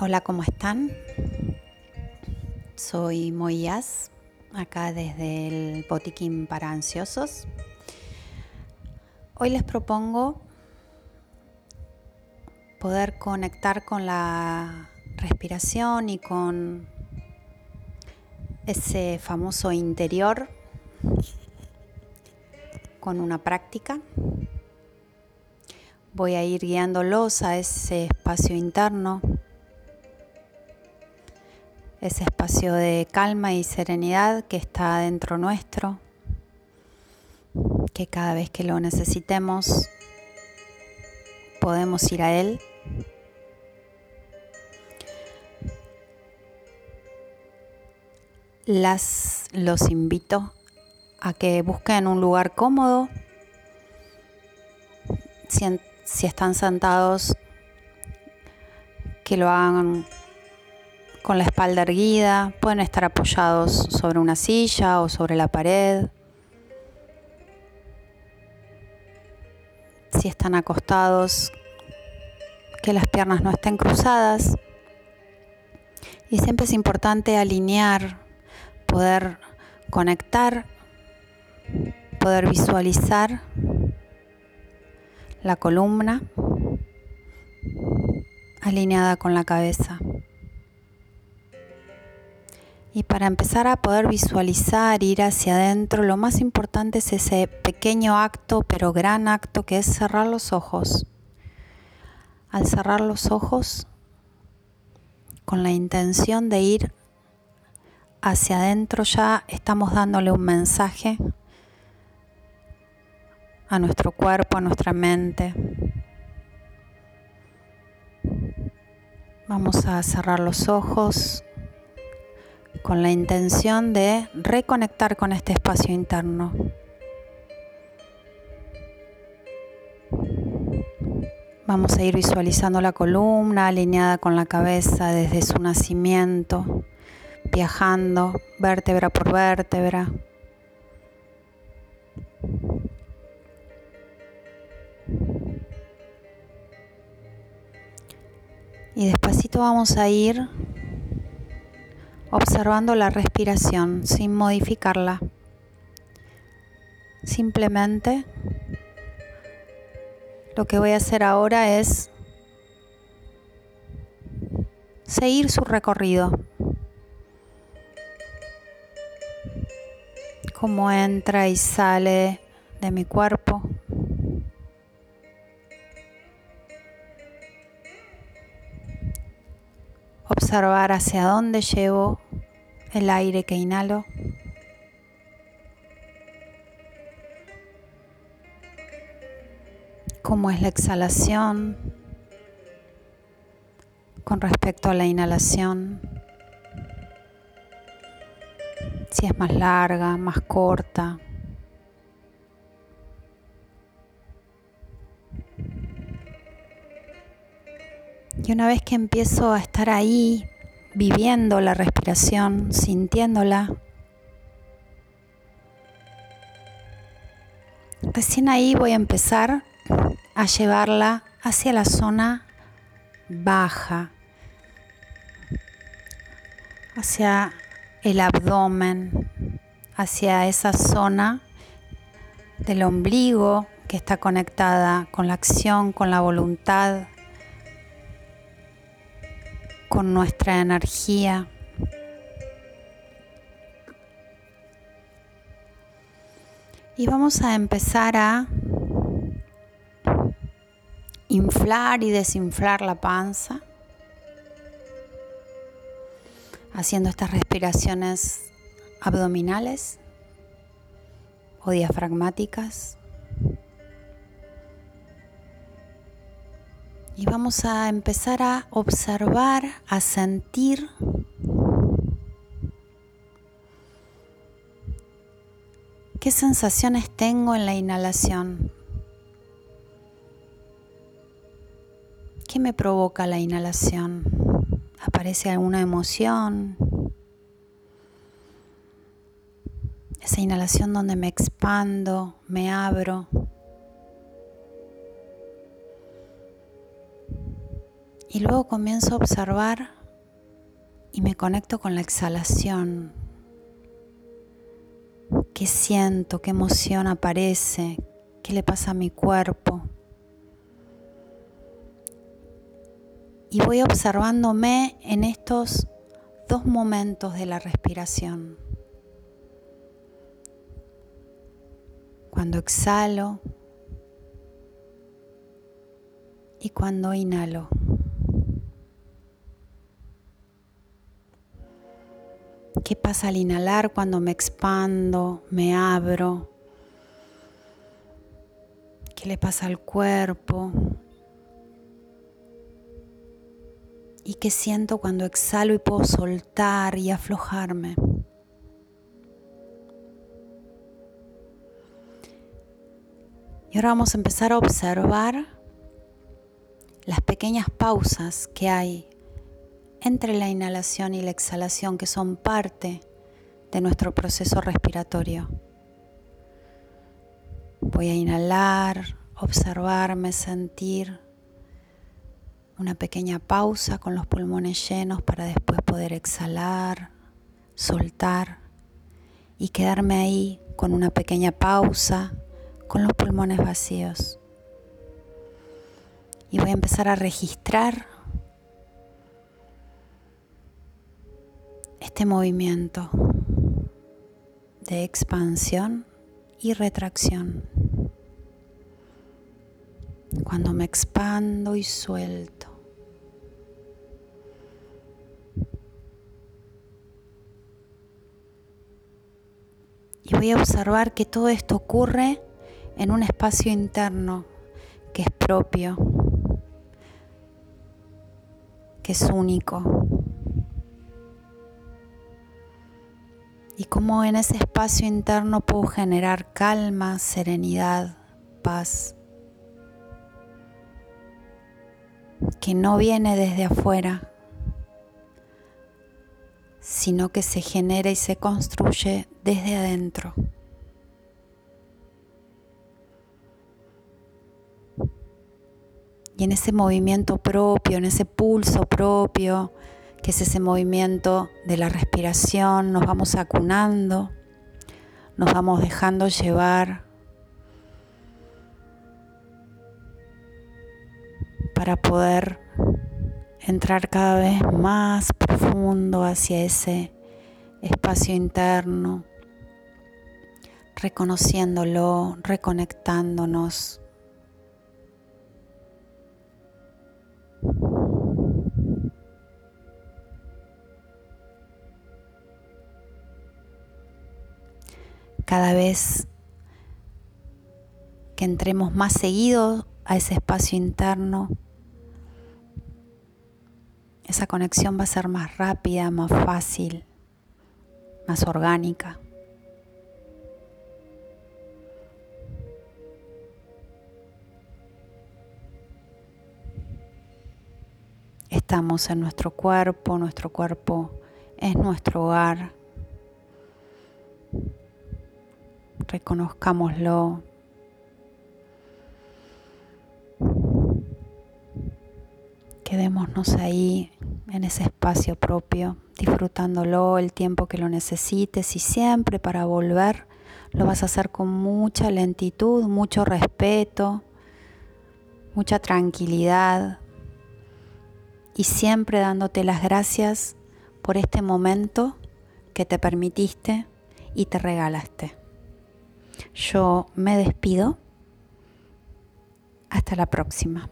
Hola, ¿cómo están? Soy Moyas, acá desde el Botiquín para Ansiosos. Hoy les propongo poder conectar con la respiración y con ese famoso interior con una práctica. Voy a ir guiándolos a ese espacio interno ese espacio de calma y serenidad que está dentro nuestro, que cada vez que lo necesitemos podemos ir a él. Las los invito a que busquen un lugar cómodo. Si, si están sentados, que lo hagan con la espalda erguida, pueden estar apoyados sobre una silla o sobre la pared. Si están acostados, que las piernas no estén cruzadas. Y siempre es importante alinear, poder conectar, poder visualizar la columna alineada con la cabeza. Y para empezar a poder visualizar, ir hacia adentro, lo más importante es ese pequeño acto, pero gran acto, que es cerrar los ojos. Al cerrar los ojos, con la intención de ir hacia adentro, ya estamos dándole un mensaje a nuestro cuerpo, a nuestra mente. Vamos a cerrar los ojos con la intención de reconectar con este espacio interno. Vamos a ir visualizando la columna alineada con la cabeza desde su nacimiento, viajando vértebra por vértebra. Y despacito vamos a ir observando la respiración sin modificarla. Simplemente lo que voy a hacer ahora es seguir su recorrido. Cómo entra y sale de mi cuerpo. Observar hacia dónde llevo el aire que inhalo. Cómo es la exhalación con respecto a la inhalación. Si es más larga, más corta. Y una vez que empiezo a estar ahí, viviendo la respiración, sintiéndola. Recién ahí voy a empezar a llevarla hacia la zona baja, hacia el abdomen, hacia esa zona del ombligo que está conectada con la acción, con la voluntad, con nuestra energía. Y vamos a empezar a inflar y desinflar la panza, haciendo estas respiraciones abdominales o diafragmáticas. Y vamos a empezar a observar, a sentir qué sensaciones tengo en la inhalación. ¿Qué me provoca la inhalación? ¿Aparece alguna emoción? Esa inhalación donde me expando, me abro. Y luego comienzo a observar y me conecto con la exhalación. ¿Qué siento? ¿Qué emoción aparece? ¿Qué le pasa a mi cuerpo? Y voy observándome en estos dos momentos de la respiración. Cuando exhalo y cuando inhalo. ¿Qué pasa al inhalar cuando me expando, me abro? ¿Qué le pasa al cuerpo? ¿Y qué siento cuando exhalo y puedo soltar y aflojarme? Y ahora vamos a empezar a observar las pequeñas pausas que hay entre la inhalación y la exhalación que son parte de nuestro proceso respiratorio. Voy a inhalar, observarme, sentir una pequeña pausa con los pulmones llenos para después poder exhalar, soltar y quedarme ahí con una pequeña pausa con los pulmones vacíos. Y voy a empezar a registrar este movimiento de expansión y retracción. Cuando me expando y suelto. Y voy a observar que todo esto ocurre en un espacio interno que es propio, que es único. Y cómo en ese espacio interno puedo generar calma, serenidad, paz, que no viene desde afuera, sino que se genera y se construye desde adentro. Y en ese movimiento propio, en ese pulso propio, que es ese movimiento de la respiración, nos vamos acunando, nos vamos dejando llevar para poder entrar cada vez más profundo hacia ese espacio interno, reconociéndolo, reconectándonos cada vez que entremos más seguido a ese espacio interno, esa conexión va a ser más rápida, más fácil, más orgánica. Estamos en nuestro cuerpo, nuestro cuerpo es nuestro hogar reconozcámoslo. Quedémonos ahí en ese espacio propio, disfrutándolo el tiempo que lo necesites y siempre para volver lo vas a hacer con mucha lentitud, mucho respeto, mucha tranquilidad y siempre dándote las gracias por este momento que te permitiste y te regalaste. Yo me despido. Hasta la próxima.